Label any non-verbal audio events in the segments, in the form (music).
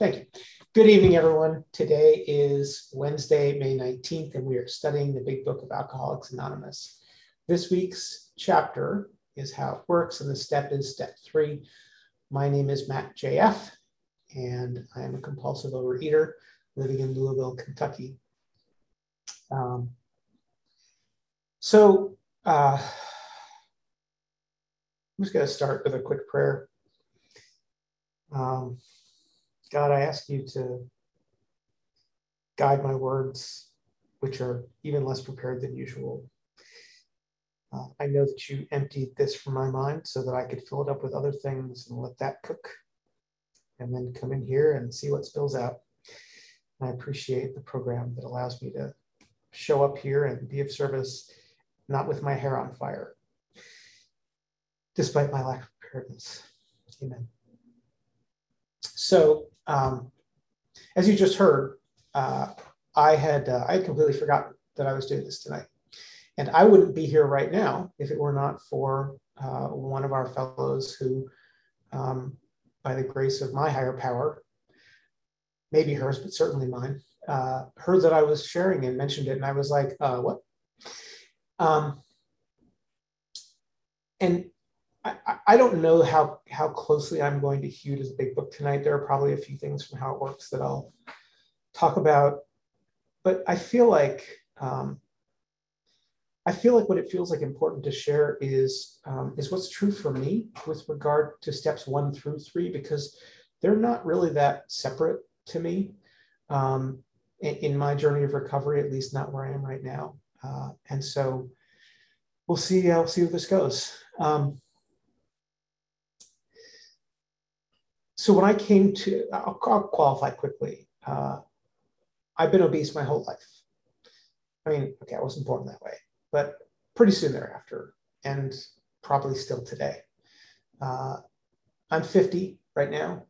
Thank you. Good evening, everyone. Today is Wednesday, May 19th, and we are studying the Big Book of Alcoholics Anonymous. This week's chapter is how it works, and the step is step three. My name is Matt JF, and I am a compulsive overeater living in Louisville, Kentucky. Um, so, uh, I'm just going to start with a quick prayer. Um, God, I ask you to guide my words, which are even less prepared than usual. Uh, I know that you emptied this from my mind so that I could fill it up with other things and let that cook, and then come in here and see what spills out. And I appreciate the program that allows me to show up here and be of service, not with my hair on fire, despite my lack of preparedness. Amen. So, um, as you just heard, uh, I had uh, I had completely forgotten that I was doing this tonight, and I wouldn't be here right now if it were not for uh, one of our fellows who, um, by the grace of my higher power, maybe hers, but certainly mine, uh, heard that I was sharing and mentioned it, and I was like, uh, "What?" Um, and I, I don't know how how closely I'm going to hew to the big book tonight. There are probably a few things from how it works that I'll talk about, but I feel like um, I feel like what it feels like important to share is um, is what's true for me with regard to steps one through three because they're not really that separate to me um, in, in, my journey of recovery, at least not where I am right now. Uh, and so we'll see. I'll see where this goes. Um, so when I came to, I'll, I'll qualify quickly. Uh, I've been obese my whole life. I mean, okay, I wasn't born that way, but pretty soon thereafter, and probably still today. Uh, I'm 50 right now.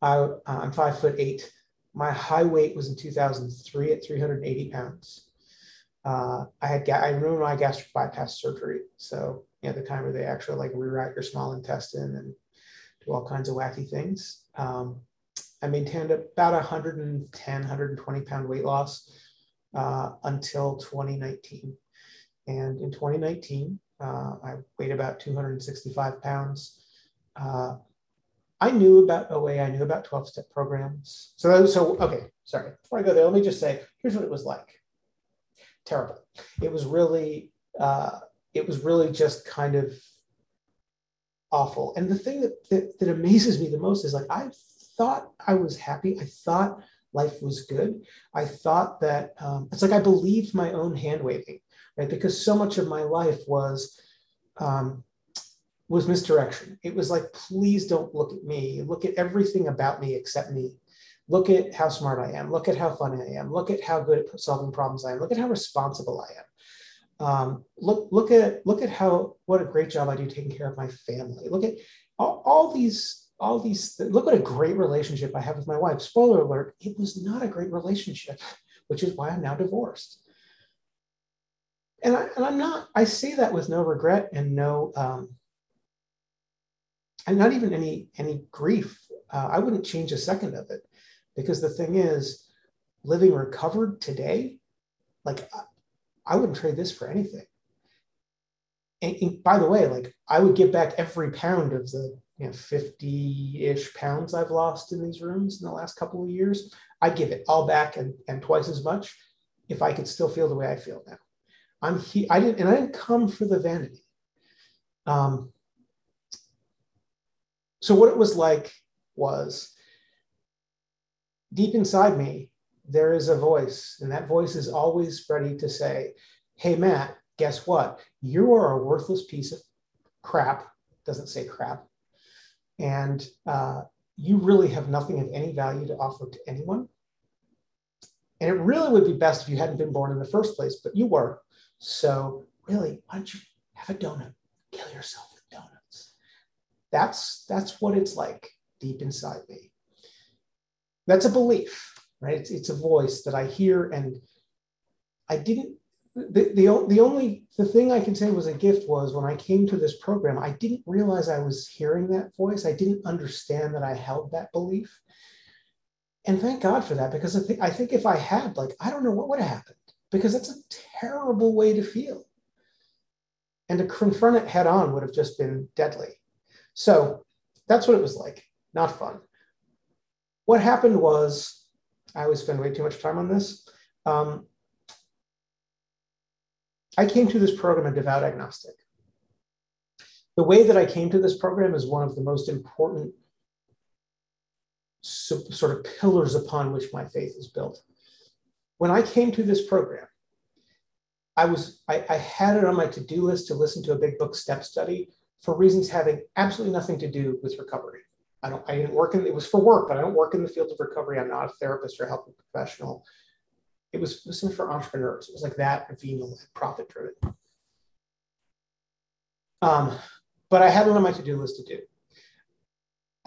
I, am five foot eight. My high weight was in 2003 at 380 pounds. Uh, I had, I remember my gastric bypass surgery. So, you know, the time where they actually like reroute your small intestine and do all kinds of wacky things. Um, I maintained about 110, 120 pound weight loss uh, until 2019. And in 2019, uh, I weighed about 265 pounds. Uh, I knew about OA, I knew about 12 step programs. So, so, okay, sorry. Before I go there, let me just say here's what it was like terrible. It was really, uh, it was really just kind of awful. And the thing that, that, that amazes me the most is like, I thought I was happy. I thought life was good. I thought that um, it's like I believed my own hand waving, right? Because so much of my life was um, was misdirection. It was like, please don't look at me. Look at everything about me except me. Look at how smart I am. Look at how funny I am. Look at how good at solving problems I am. Look at how responsible I am. Um, look, look at look at how what a great job I do taking care of my family. Look at all, all these all these. Look what a great relationship I have with my wife. Spoiler alert: it was not a great relationship, which is why I'm now divorced. And, I, I'm not. I say that with no regret and no, um, and not even any any grief. Uh, I wouldn't change a second of it, because the thing is, living recovered today, like I wouldn't trade this for anything. And, and, by the way, like I would give back every pound of the you know 50-ish pounds I've lost in these rooms in the last couple of years. I'd give it all back and, and twice as much if I could still feel the way I feel now. I'm he I didn't and I didn't come for the vanity. Um, so what it was like was deep inside me, there is a voice, and that voice is always ready to say, Hey, Matt, guess what? You are a worthless piece of crap. Doesn't say crap. And uh, you really have nothing of any value to offer to anyone. And it really would be best if you hadn't been born in the first place, but you were. So, really, why don't you have a donut? Kill yourself with donuts. That's that's what it's like deep inside me. That's a belief right? It's, it's a voice that I hear and I didn't, the, the, the only, the thing I can say was a gift was when I came to this program, I didn't realize I was hearing that voice. I didn't understand that I held that belief. And thank God for that because I think, I think if I had, like, I don't know what would have happened because that's a terrible way to feel. And to confront it head on would have just been deadly. So that's what it was like. Not fun. What happened was, I always spend way too much time on this. Um, I came to this program a devout agnostic. The way that I came to this program is one of the most important sort of pillars upon which my faith is built. When I came to this program, I was I, I had it on my to-do list to listen to a big book step study for reasons having absolutely nothing to do with recovery. I don't I didn't work in it was for work, but I don't work in the field of recovery. I'm not a therapist or a health professional. It was listening for entrepreneurs. It was like that venal profit driven. Um, but I had it on my to-do list to do.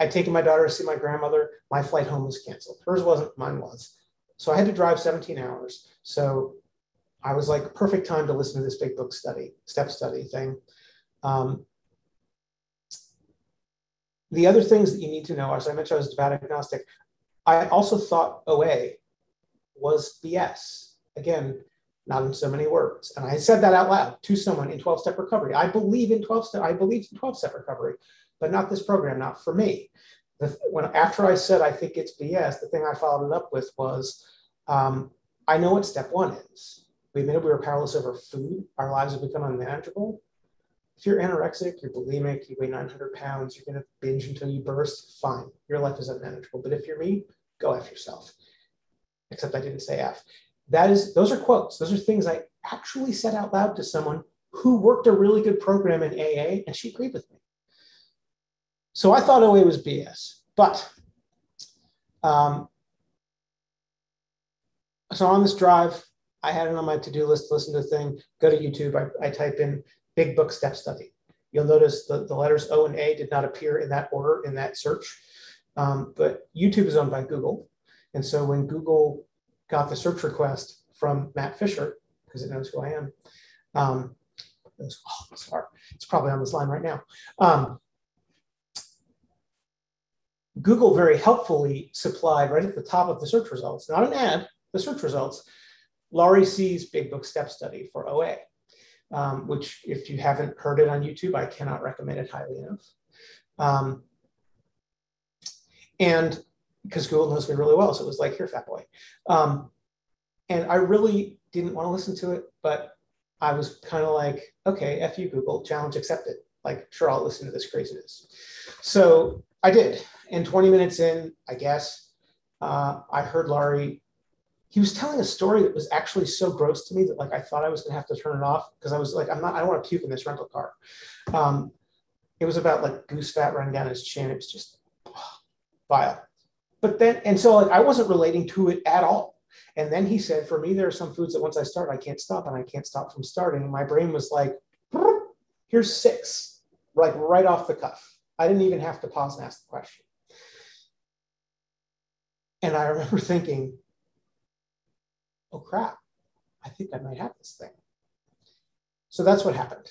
I'd taken my daughter to see my grandmother. My flight home was canceled. Hers wasn't, mine was. So I had to drive 17 hours. So I was like, perfect time to listen to this big book study, step study thing. Um, the other things that you need to know, as I mentioned, I was devout agnostic. I also thought OA was BS. Again, not in so many words. And I said that out loud to someone in 12 step recovery. I believe in 12 step, I believe in 12 step recovery, but not this program, not for me. The, when after I said I think it's BS, the thing I followed it up with was um, I know what step one is. We admitted we were powerless over food. Our lives have become unmanageable. If you're anorexic, you're bulimic, you weigh 900 pounds, you're going to binge until you burst, fine. Your life is unmanageable. But if you're me, go F yourself. Except I didn't say F. That is, those are quotes. Those are things I actually said out loud to someone who worked a really good program in AA, and she agreed with me. So I thought OA was BS. But um, so on this drive, I had it on my to-do list, listen to the thing, go to YouTube, I, I type in big book step study. You'll notice the, the letters O and A did not appear in that order in that search. Um, but YouTube is owned by Google. And so when Google got the search request from Matt Fisher, because it knows who I am, um, it was, oh, it's. It's probably on this line right now. Um, Google very helpfully supplied right at the top of the search results, not an ad, the search results, Laurie C's Big Book Step Study for OA, um, which if you haven't heard it on YouTube, I cannot recommend it highly enough. Um, and because Google knows me really well, so it was like, here, fat boy. Um, and I really didn't want to listen to it, but I was kind of like, okay, F you, Google, challenge accepted. Like, sure, I'll listen to this craziness. So I did. And 20 minutes in, I guess, uh, I heard Laurie. He was telling a story that was actually so gross to me that like I thought I was gonna have to turn it off because I was like, I'm not, I don't want to puke in this rental car. Um, it was about like goose fat running down his chin. It was just oh, (sighs) vile. But then, and so like I wasn't relating to it at all. And then he said, for me, there are some foods that once I start, I can't stop, and I can't stop from starting. And my brain was like, here's six, like right off the cuff. I didn't even have to pause and ask the question. And I remember (laughs) thinking, oh crap, I think I might have this thing. So that's what happened.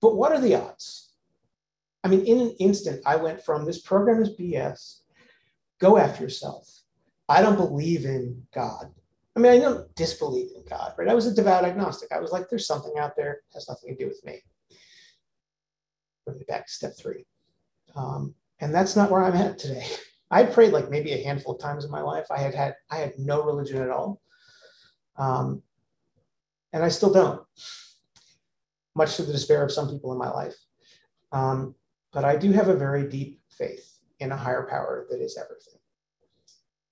But what are the odds? I mean, in an instant, I went from this program is BS, go after yourself. I don't believe in God. I mean, I don't disbelieve in God, right? I was a devout agnostic. I was like, there's something out there, has nothing to do with me bring me back to step three. Um, and that's not where I'm at today. (laughs) I prayed like maybe a handful of times in my life. I had had I had no religion at all, um, and I still don't. Much to the despair of some people in my life, um, but I do have a very deep faith in a higher power that is everything.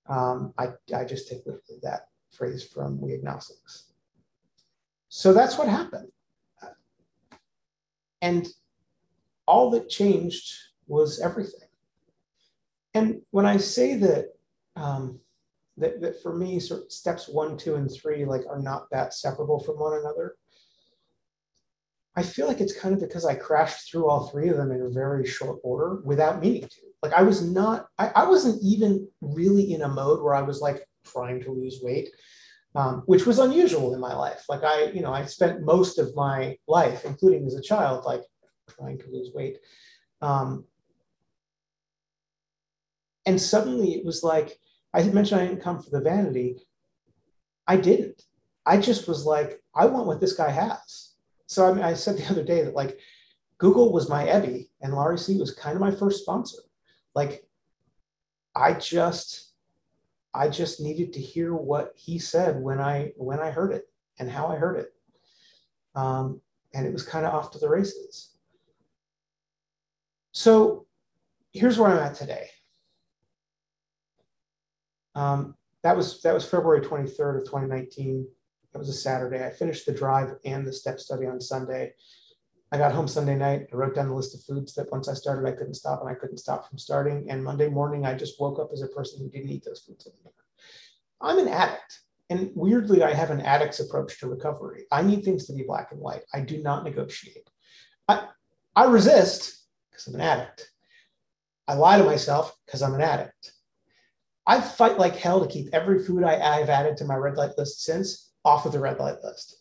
Um, I I just take that phrase from we agnostics. So that's what happened, and all that changed was everything. And when I say that, um, that, that for me, sort of steps one, two, and three, like are not that separable from one another. I feel like it's kind of because I crashed through all three of them in a very short order without meaning to. Like I was not, I, I wasn't even really in a mode where I was like trying to lose weight, um, which was unusual in my life. Like I, you know, I spent most of my life, including as a child, like trying to lose weight. Um, and suddenly it was like I mentioned I didn't come for the vanity. I didn't. I just was like, I want what this guy has. So I mean, I said the other day that like Google was my Ebby and Laurie C was kind of my first sponsor. Like I just I just needed to hear what he said when I when I heard it and how I heard it. Um, and it was kind of off to the races. So here's where I'm at today. Um, that was that was February 23rd of 2019. That was a Saturday. I finished the drive and the step study on Sunday. I got home Sunday night. I wrote down the list of foods that once I started, I couldn't stop, and I couldn't stop from starting. And Monday morning, I just woke up as a person who didn't eat those foods anymore. I'm an addict. And weirdly, I have an addict's approach to recovery. I need things to be black and white. I do not negotiate. I, I resist because I'm an addict. I lie to myself because I'm an addict. I fight like hell to keep every food I, I've added to my red light list since off of the red light list.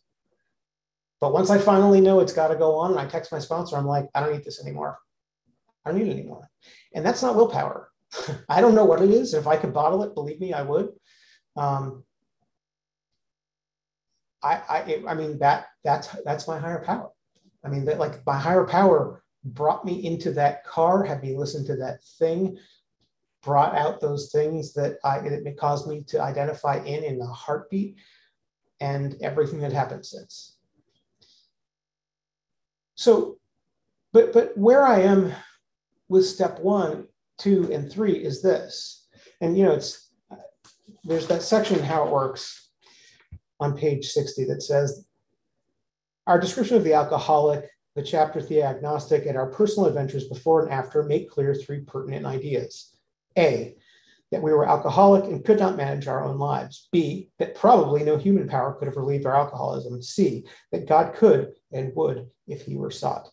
But once I finally know it's got to go on and I text my sponsor, I'm like, I don't need this anymore. I don't need it anymore. And that's not willpower. (laughs) I don't know what it is. If I could bottle it, believe me, I would. Um, I, I, I mean, that, that's, that's my higher power. I mean, that like my higher power brought me into that car, had me listen to that thing, brought out those things that I, it caused me to identify in, in the heartbeat and everything that happened since. So, but, but where I am with step one, two, and three is this. And, you know, it's, there's that section, how it works on page 60 that says, our description of the alcoholic, the chapter the agnostic, and our personal adventures before and after make clear three pertinent ideas. A, that we were alcoholic and could not manage our own lives. B, that probably no human power could have relieved our alcoholism. C, that God could and would if he were sought.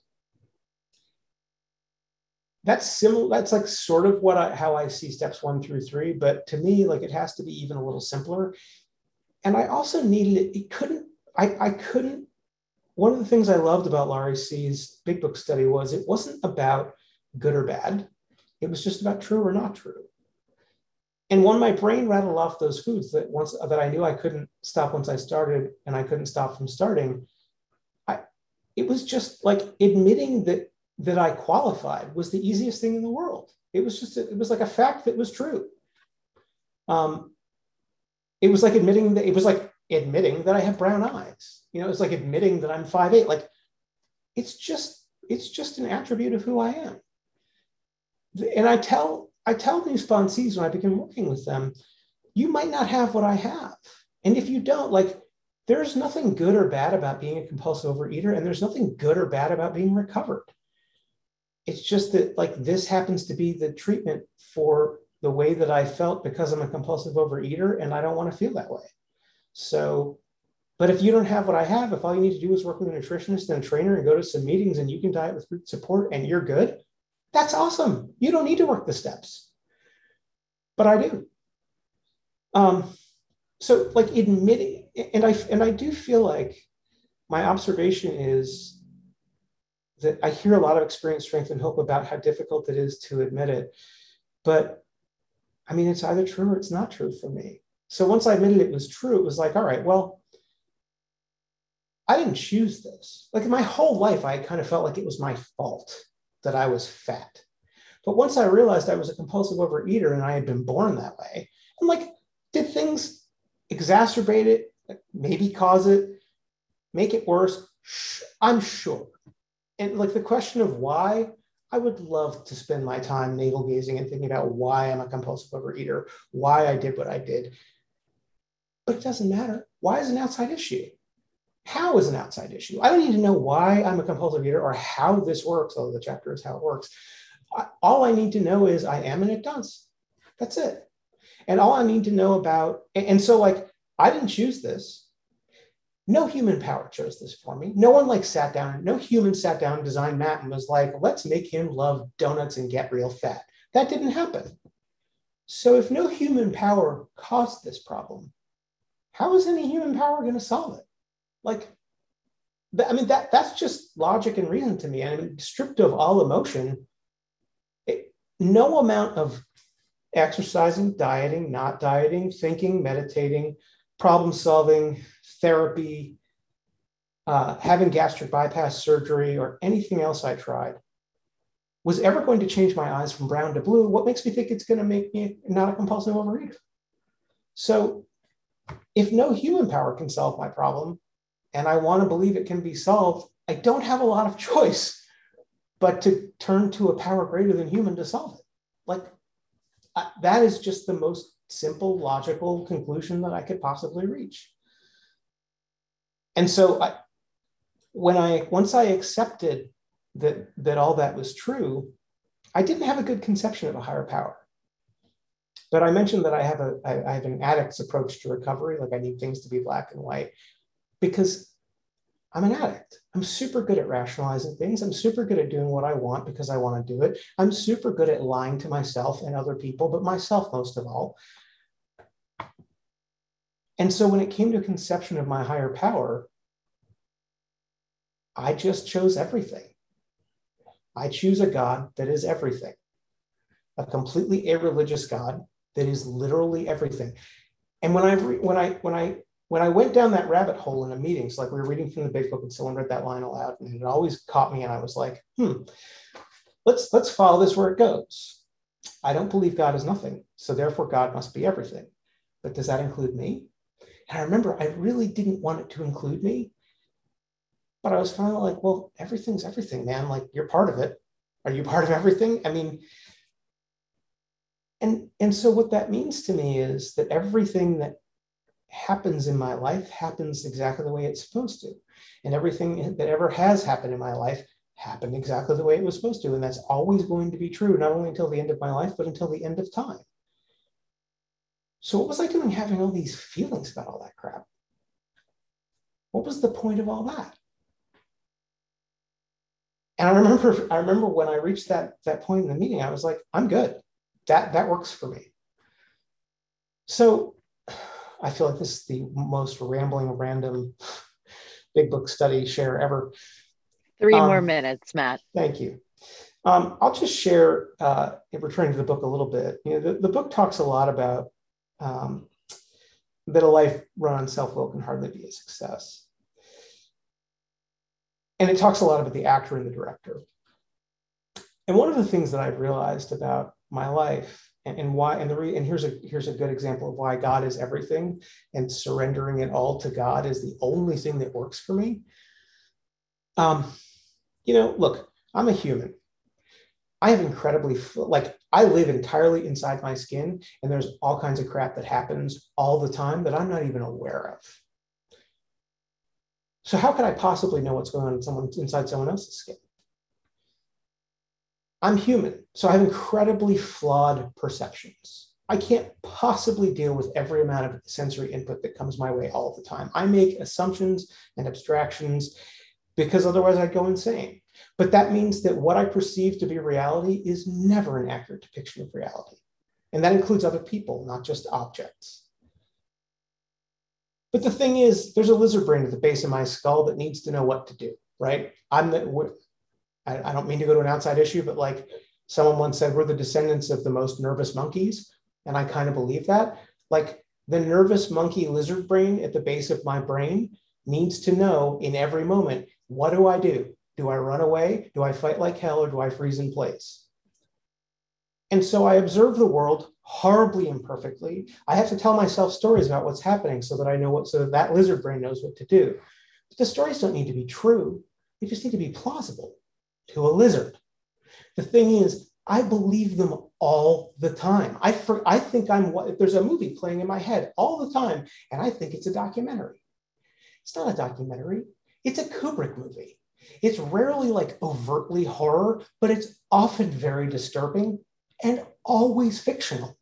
That's similar. That's like sort of what I, how I see steps one through three, but to me, like it has to be even a little simpler. And I also needed it. It couldn't. I, I couldn't. One of the things I loved about Laurie C's Big Book study was it wasn't about good or bad. It was just about true or not true. And when my brain rattled off those foods that once that I knew I couldn't stop once I started, and I couldn't stop from starting, I it was just like admitting that that I qualified was the easiest thing in the world. It was just it was like a fact that was true. Um, it was like admitting that it was like admitting that I have brown eyes. You know, it's like admitting that I'm five eight. Like it's just it's just an attribute of who I am. And I tell I tell new sponsees when I begin working with them, you might not have what I have. And if you don't, like there's nothing good or bad about being a compulsive overeater, and there's nothing good or bad about being recovered. It's just that like this happens to be the treatment for the way that I felt because I'm a compulsive overeater and I don't want to feel that way. So, but if you don't have what I have, if all you need to do is work with a nutritionist and a trainer and go to some meetings and you can diet with support and you're good, that's awesome. You don't need to work the steps, but I do. Um, so like admitting, and I and I do feel like my observation is that I hear a lot of experience, strength, and hope about how difficult it is to admit it. But I mean, it's either true or it's not true for me. So once I admitted it was true, it was like, all right, well, I didn't choose this. Like in my whole life, I kind of felt like it was my fault that I was fat. But once I realized I was a compulsive overeater and I had been born that way, I'm like, did things exacerbate it, maybe cause it, make it worse? I'm sure and like the question of why, I would love to spend my time navel gazing and thinking about why I'm a compulsive overeater, why I did what I did. But it doesn't matter. Why is an outside issue? How is an outside issue? I don't need to know why I'm a compulsive eater or how this works, although the chapter is how it works. All I need to know is I am and it does. That's it. And all I need to know about, and so like I didn't choose this. No human power chose this for me. No one like sat down, no human sat down, designed Matt and was like, let's make him love donuts and get real fat. That didn't happen. So if no human power caused this problem, how is any human power going to solve it? Like, I mean, that that's just logic and reason to me. I And stripped of all emotion, it, no amount of exercising, dieting, not dieting, thinking, meditating, problem solving, therapy, uh, having gastric bypass surgery, or anything else I tried was ever going to change my eyes from brown to blue, what makes me think it's going to make me not a compulsive overeater? So, if no human power can solve my problem, and I want to believe it can be solved, I don't have a lot of (laughs) choice but to turn to a power greater than human to solve it. Like, that is just the most simple, logical conclusion that I could possibly reach. And so, I, when I once I accepted that that all that was true, I didn't have a good conception of a higher power. But I mentioned that I have a I, I have an addict's approach to recovery, like I need things to be black and white, because I'm an addict. I'm super good at rationalizing things. I'm super good at doing what I want because I want to do it. I'm super good at lying to myself and other people, but myself most of all. And so when it came to conception of my higher power, I just chose everything. I choose a God that is everything, a completely irreligious God that is literally everything. And when I when I when I when I went down that rabbit hole in a meeting, so like we were reading from the big book and someone read that line aloud, and it always caught me, and I was like, hmm, let's let's follow this where it goes. I don't believe God is nothing, so therefore God must be everything. But does that include me? And I remember I really didn't want it to include me but I was finally like, well, everything's everything, man. Like you're part of it. Are you part of everything? I mean, and and so what that means to me is that everything that happens in my life happens exactly the way it's supposed to. And everything that ever has happened in my life happened exactly the way it was supposed to. And that's always going to be true, not only until the end of my life, but until the end of time. So, what was I doing having all these feelings about all that crap? What was the point of all that? And I remember, I remember when I reached that that point in the meeting, I was like, I'm good. That that works for me. So I feel like this is the most rambling, random (laughs) big book study share ever. Three um, more minutes, Matt. Thank you. Um, I'll just share, uh, returning to the book a little bit. You know, the, the book talks a lot about um, that a life run on self will can hardly be a success and it talks a lot about the actor and the director. And one of the things that I've realized about my life and, and why, and the re, and here's a here's a good example of why God is everything, and surrendering it all to God is the only thing that works for me. Um, you know, look, I'm a human. I have incredibly like I live entirely inside my skin, and there's all kinds of crap that happens all the time that I'm not even aware of. So how could I possibly know what's going on inside someone else's skin? I'm human, so I have incredibly flawed perceptions. I can't possibly deal with every amount of sensory input that comes my way all the time. I make assumptions and abstractions because otherwise I'd go insane. But that means that what I perceive to be reality is never an accurate depiction of reality. And that includes other people, not just objects. But the thing is, there's a lizard brain at the base of my skull that needs to know what to do, right? I'm the, I, I don't mean to go to an outside issue, but like someone once said, we're the descendants of the most nervous monkeys. And I kind of believe that. Like the nervous monkey lizard brain at the base of my brain needs to know in every moment, what do I do? Do I run away? Do I fight like hell or do I freeze in place? And so I observe the world horribly imperfectly. I have to tell myself stories about what's happening so that I know what, so that, that lizard brain knows what to do. But the stories don't need to be true, they just need to be plausible to a lizard. The thing is, I believe them all the time. I, for, I think I'm what there's a movie playing in my head all the time, and I think it's a documentary. It's not a documentary, it's a Kubrick movie. It's rarely like overtly horror, but it's often very disturbing and always fictional.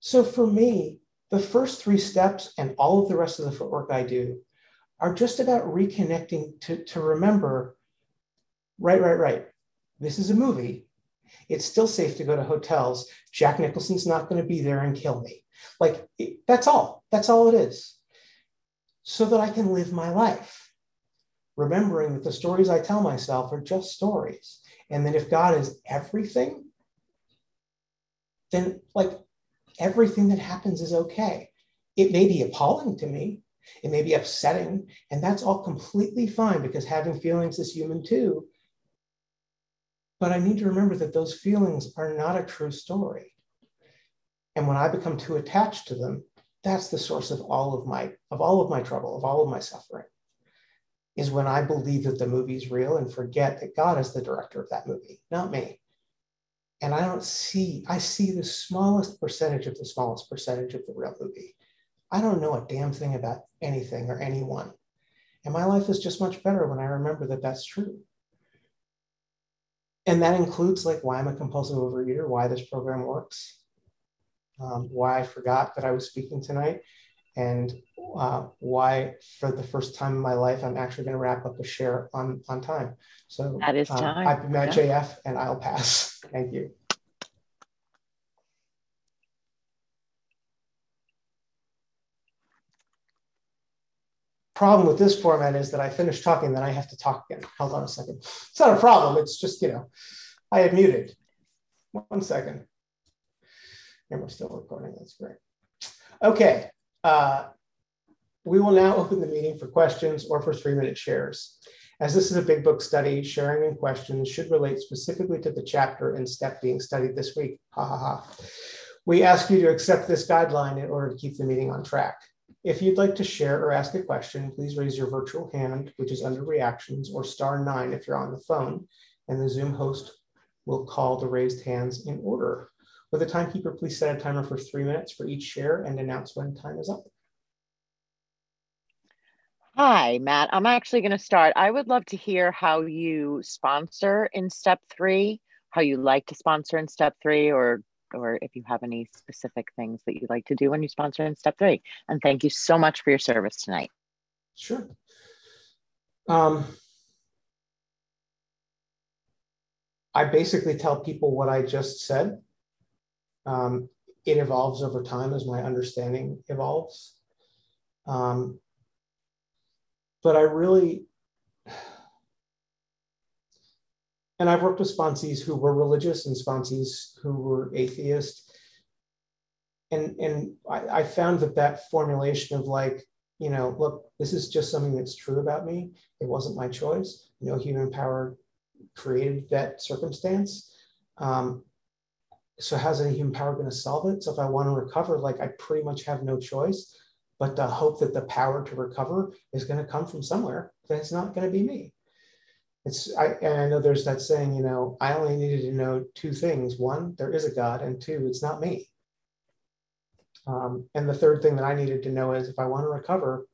So for me, the first three steps and all of the rest of the footwork I do are just about reconnecting to, to remember right, right, right. This is a movie. It's still safe to go to hotels. Jack Nicholson's not going to be there and kill me. Like, it, that's all. That's all it is. So that I can live my life, remembering that the stories I tell myself are just stories. And that if God is everything, then like everything that happens is okay. It may be appalling to me, it may be upsetting, and that's all completely fine because having feelings is human too. But I need to remember that those feelings are not a true story. And when I become too attached to them, that's the source of all of my of all of my trouble, of all of my suffering. Is when I believe that the movie's real and forget that God is the director of that movie, not me. And I don't see, I see the smallest percentage of the smallest percentage of the real movie. I don't know a damn thing about anything or anyone. And my life is just much better when I remember that that's true. And that includes like why I'm a compulsive overeater, why this program works, um, why I forgot that I was speaking tonight, and uh, why for the first time in my life I'm actually going to wrap up a share on on time. So that is uh, time. I've been Matt yeah. JF, and I'll pass. (laughs) Thank you. Problem with this format is that I finish talking, then I have to talk again. Hold on a second. It's not a problem. It's just, you know, I had muted. One second. And we're still recording. That's great. Okay. Uh, we will now open the meeting for questions or for three minute shares. As this is a big book study, sharing and questions should relate specifically to the chapter and step being studied this week. Ha ha ha. We ask you to accept this guideline in order to keep the meeting on track. If you'd like to share or ask a question, please raise your virtual hand, which is under reactions, or star nine if you're on the phone, and the Zoom host will call the raised hands in order. Will the timekeeper please set a timer for three minutes for each share and announce when time is up? Hi, Matt. I'm actually going to start. I would love to hear how you sponsor in step three, how you like to sponsor in step three, or or if you have any specific things that you'd like to do when you sponsor in step three. And thank you so much for your service tonight. Sure. Um, I basically tell people what I just said. Um, it evolves over time as my understanding evolves. Um, but I really, and I've worked with sponsees who were religious and sponsees who were atheist. And, and I, I found that that formulation of like, you know, look, this is just something that's true about me. It wasn't my choice. No human power created that circumstance. Um, so how's any human power going to solve it? So if I want to recover, like I pretty much have no choice but to hope that the power to recover is going to come from somewhere. That it's not going to be me it's I and I know there's that saying, you know, I only needed to know two things. One, there is a God, and two, it's not me. Um, and the third thing that I needed to know is if I want to recover,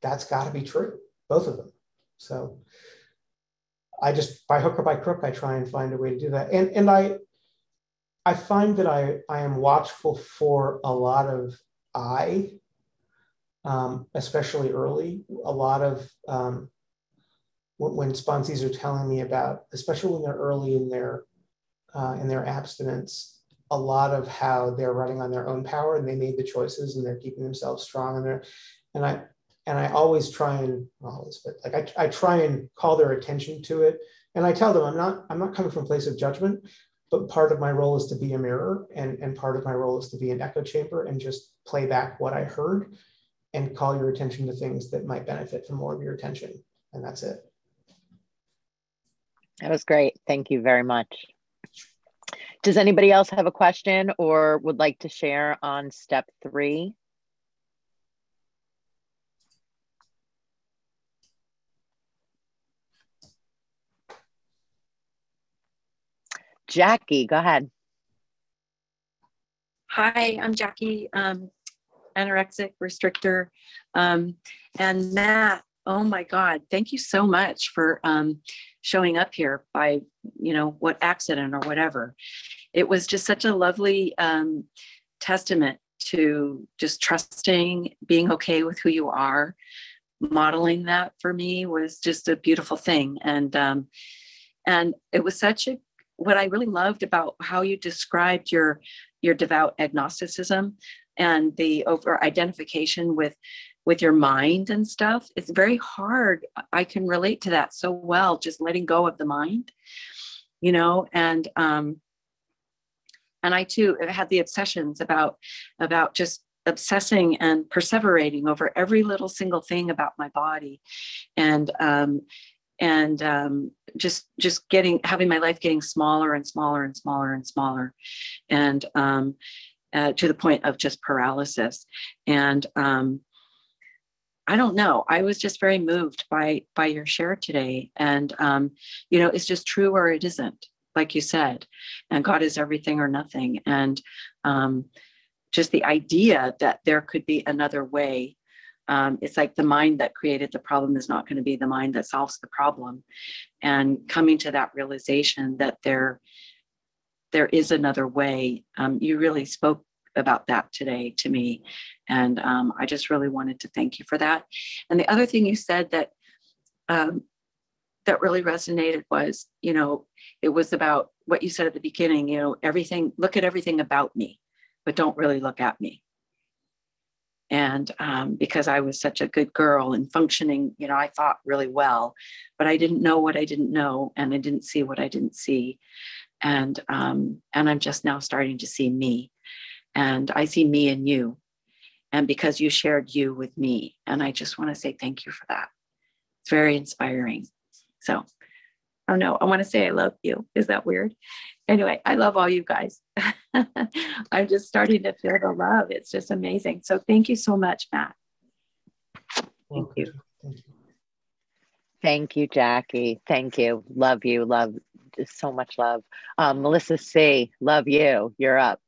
that's got to be true, both of them. So I just by hook or by crook, I try and find a way to do that. And and I I find that I I am watchful for a lot of I, um, especially early, a lot of um, when sponsees are telling me about, especially when they're early in their uh, in their abstinence, a lot of how they're running on their own power and they made the choices and they're keeping themselves strong and they're and I and I always try and always but like I, I try and call their attention to it and I tell them I'm not I'm not coming from a place of judgment but part of my role is to be a mirror and and part of my role is to be an echo chamber and just play back what I heard and call your attention to things that might benefit from more of your attention and that's it. That was great. Thank you very much. Does anybody else have a question or would like to share on step three? Jackie, go ahead. Hi, I'm Jackie, um, anorexic restrictor. Um, and Matt, oh my God, thank you so much for um, showing up here by you know what accident or whatever. It was just such a lovely um, testament to just trusting being okay with who you are. Modeling that for me was just a beautiful thing and um, and it was such a what i really loved about how you described your your devout agnosticism and the over identification with with your mind and stuff it's very hard i can relate to that so well just letting go of the mind you know and um and I too had the obsessions about about just obsessing and perseverating over every little single thing about my body and um, and um, just just getting having my life getting smaller and smaller and smaller and smaller and um, uh, to the point of just paralysis. And um, i don't know. I was just very moved by by your share today. And um, you know it's just true or it isn't like you said and god is everything or nothing. And um, just the idea that there could be another way um, it's like the mind that created the problem is not going to be the mind that solves the problem. And coming to that realization that there there is another way um, you really spoke about that today to me. And um, i just really wanted to thank you for that. And the other thing you said that um, that really resonated was you know it was about what you said at the beginning you know everything look at everything about me but don't really look at me. And um, because i was such a good girl and functioning you know i thought really well but i didn't know what i didn't know and i didn't see what i didn't see. And um, and i'm just now starting to see me and i see me and you and because you shared you with me and i just want to say thank you for that it's very inspiring so oh no i want to say i love you is that weird anyway i love all you guys (laughs) I'm just starting to feel the love. It's just amazing. So thank you so much, Matt. Thank you. Thank you. Thank you, Jackie. Thank you. Love you. Love so much love. Um, Melissa C, love you. You're up.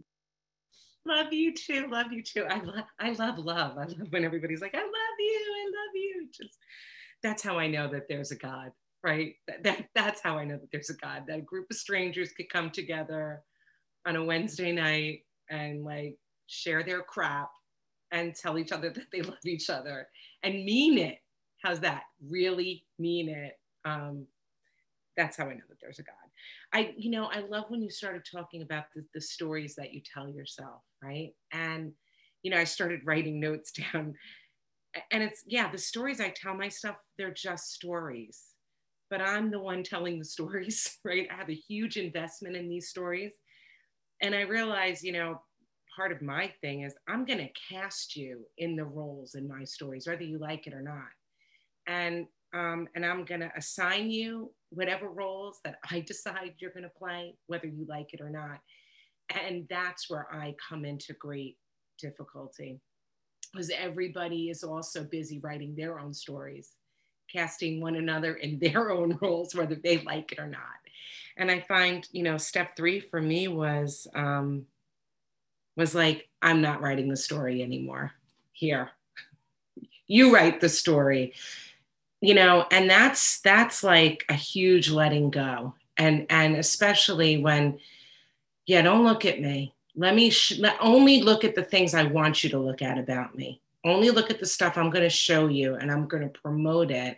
Love you too. Love you too. I love I love love. I love when everybody's like, I love you. I love you. Just that's how I know that there's a God, right? That, that that's how I know that there's a God. That a group of strangers could come together on a Wednesday night and like share their crap and tell each other that they love each other and mean it. How's that? Really mean it. Um, that's how I know that there's a God. I, you know, I love when you started talking about the, the stories that you tell yourself, right? And, you know, I started writing notes (laughs) down. And it's, yeah, the stories I tell myself, they're just stories, but I'm the one telling the (laughs) stories, right? I have a huge investment in these stories and I realize you know, part of my thing is I'm going to cast you in the roles in my stories, whether you like it or not. And um, and I'm going to assign you whatever roles that I (laughs) decide you're going to play, whether you like it or not. And that's where I come into great difficulty because everybody is also busy writing their own stories, casting one another in (laughs) their own roles, whether they like it or not. And I find, you know, step three for me was um, was like, I'm not writing the story anymore. Here, you write the story, you know, and that's that's like a huge letting go, and and especially when, yeah, don't look at me. Let me sh- let, only look at the things I want you to look at about me. Only look at the stuff I'm going to show you, and I'm going to promote it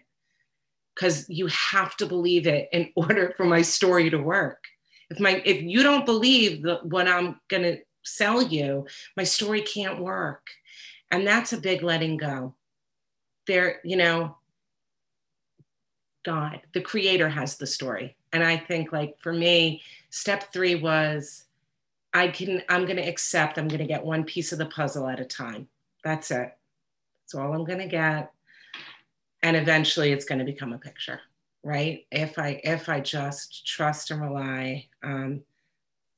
because you have to believe it in (laughs) order for my story to work. If my if you don't believe the, what I'm going to sell you, my story can't work. And that's a big letting go. There, you know, God, the creator has the story. And I think like for me, step 3 was I can I'm going to accept I'm going to get one piece of the puzzle at a time. That's it. That's all I'm going to get and eventually it's going to become a picture right if i if i just trust and rely um,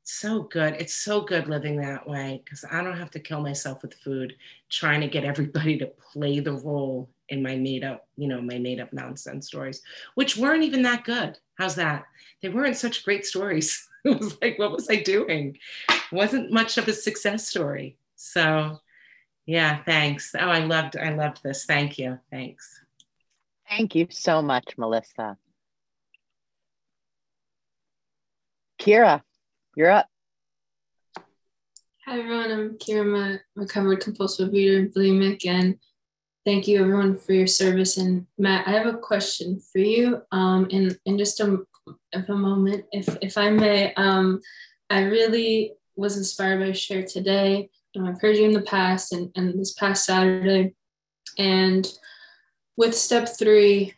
so good it's so good living that way because i don't have to kill myself with food trying to get everybody to play the role in my made up you know my made up nonsense stories which weren't even that good how's that? They weren't such great stories. (laughs) It was like what was i doing? Wasn't much of a success story. So yeah thanks. Oh i loved i loved this. Thank you. Thanks. Thank you so much, Melissa. Kira, you're up. Hi, everyone. I'm Kira, my recovered compulsive reader and bulimic, and thank you, everyone, for your service. And Matt, I have a question for you. Um, in in just a, a moment, if if I may, um, I really was inspired by your share today. Um, I've heard you in the past, and and this past Saturday, and with step three,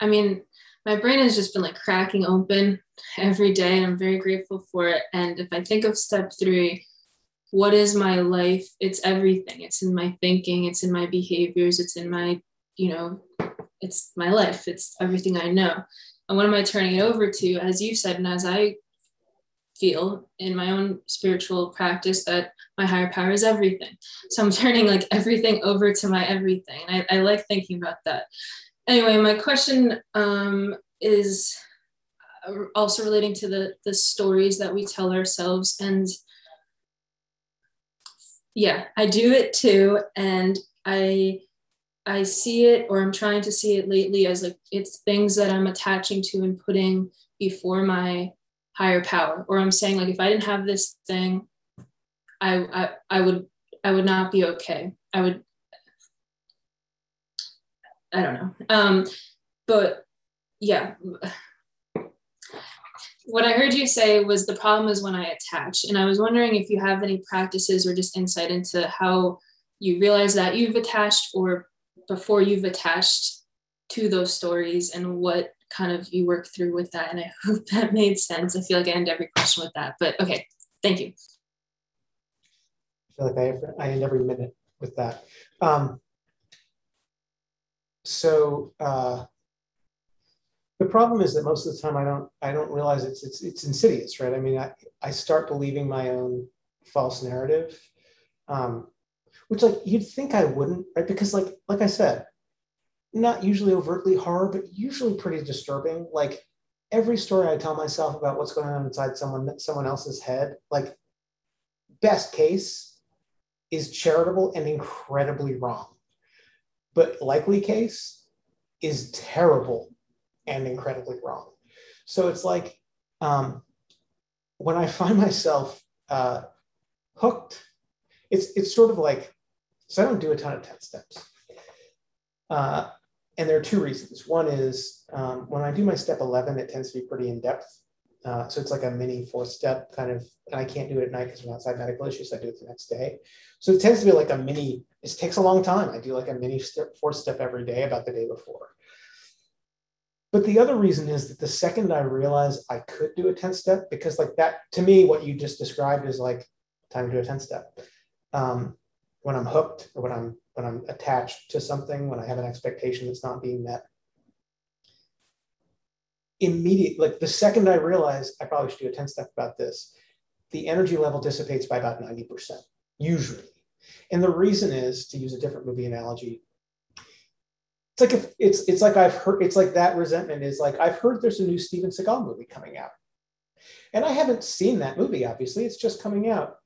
I mean, my brain has just been like cracking open every day and i'm very grateful for it and if i think of step three what is my life? It's everything. It's in my thinking. It's in my behaviors. It's in my you know it's my life. It's everything i know. And what am i turning it over to? As you said and as i feel in my own spiritual practice that my higher power is everything. So i'm (laughs) turning like everything over to my everything. And i, I like thinking about that. Anyway my question um, is also relating to the the stories that we tell ourselves and yeah i do it too and i i see it or i'm trying to see it lately as like it's things that i'm attaching to and putting before my higher power or i'm saying like if i didn't have this thing i i, I would i would not be okay. I would i don't know. Um but yeah what I heard you say was the problem is when I attach. And I was wondering if you have any practices or just insight into how you realize that you've attached or before you've attached to those stories and what kind of you work through with that. And I (laughs) hope that made sense. I feel like I end every question with that, but okay, thank you. I feel like I, I end every minute with that. Um, so, uh, the problem is that most of the time I don't I don't realize it's it's it's insidious, right? I mean, I, I start believing my own false narrative, um, which like you'd think I wouldn't, right? Because like like I said, not usually overtly horror, but usually pretty disturbing. Like every story I tell myself about what's going on inside someone someone else's head, like best case is charitable and incredibly wrong, but likely case is terrible and incredibly wrong. So it's like um, when I find (laughs) myself uh, hooked, it's it's sort of like so I don't do a ton of 10 steps. Uh, and there are two reasons. One is um, when I do my step 11, it tends to be pretty in depth. Uh, so it's like a mini fourth step kind of, and I can't do it at night because I'm outside medical issues. So I do it the next day. So it tends to be like a mini, it takes a long time. I do like a mini step, step every day about the day before. But the other reason is that the second I realized I could do a 10 step, because like that, to me, what you just described is like time to do a 10 step. Um, when I'm hooked or when I'm when I'm attached to something, when I have an expectation that's not being met. Immediate, like the second I realize I probably should do a 10 step about this, the energy level dissipates by about 90%, usually. And the reason is, to use a different movie analogy, it's like if it's it's like I've heard it's like that resentment is like I've heard there's a new Steven Seagal movie coming out. And I haven't seen that movie, obviously, it's just coming out.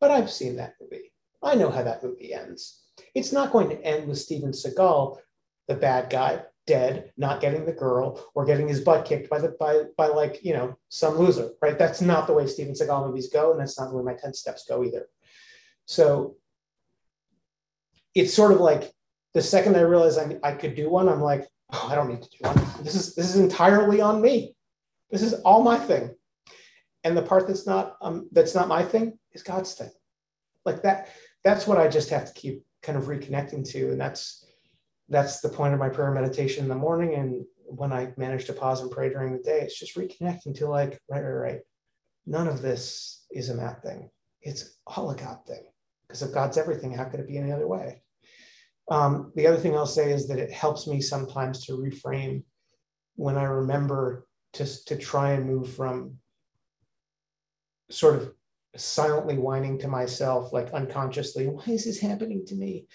But I've seen that movie. I know how that movie ends. It's not going to end with Steven Seagal, the bad guy, dead, not getting the girl, or getting his butt kicked by the by by like, you know, some loser, right? That's not the way Steven Seagal movies go, and that's not the way my 10 steps go either. So it's sort of like the second I realized I, I could do one, I'm like, oh, I don't need to do one. This is this is entirely on me. This is all my thing. And the part that's not um, that's not my thing is God's thing. Like that, that's what I just have to keep kind of reconnecting to. And that's that's the point of my prayer meditation in the morning. And when I manage to pause and pray during the day, it's just reconnecting to like, right, right, right. None of this is a Matt thing. It's all a God thing. Because if God's everything, how could it be any other way? Um, the other thing I'll say is that it helps me sometimes to reframe when I remember to, to try and move from sort of silently whining to myself, like unconsciously, why is this happening to me?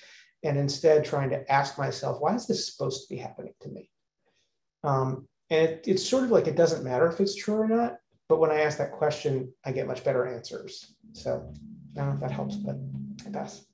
And instead trying to ask myself, why is this supposed to be happening to me? Um, and it, it's sort of like it doesn't matter if it's true or not. But when I ask that question, I get much better answers. So I don't know if that helps, but I pass.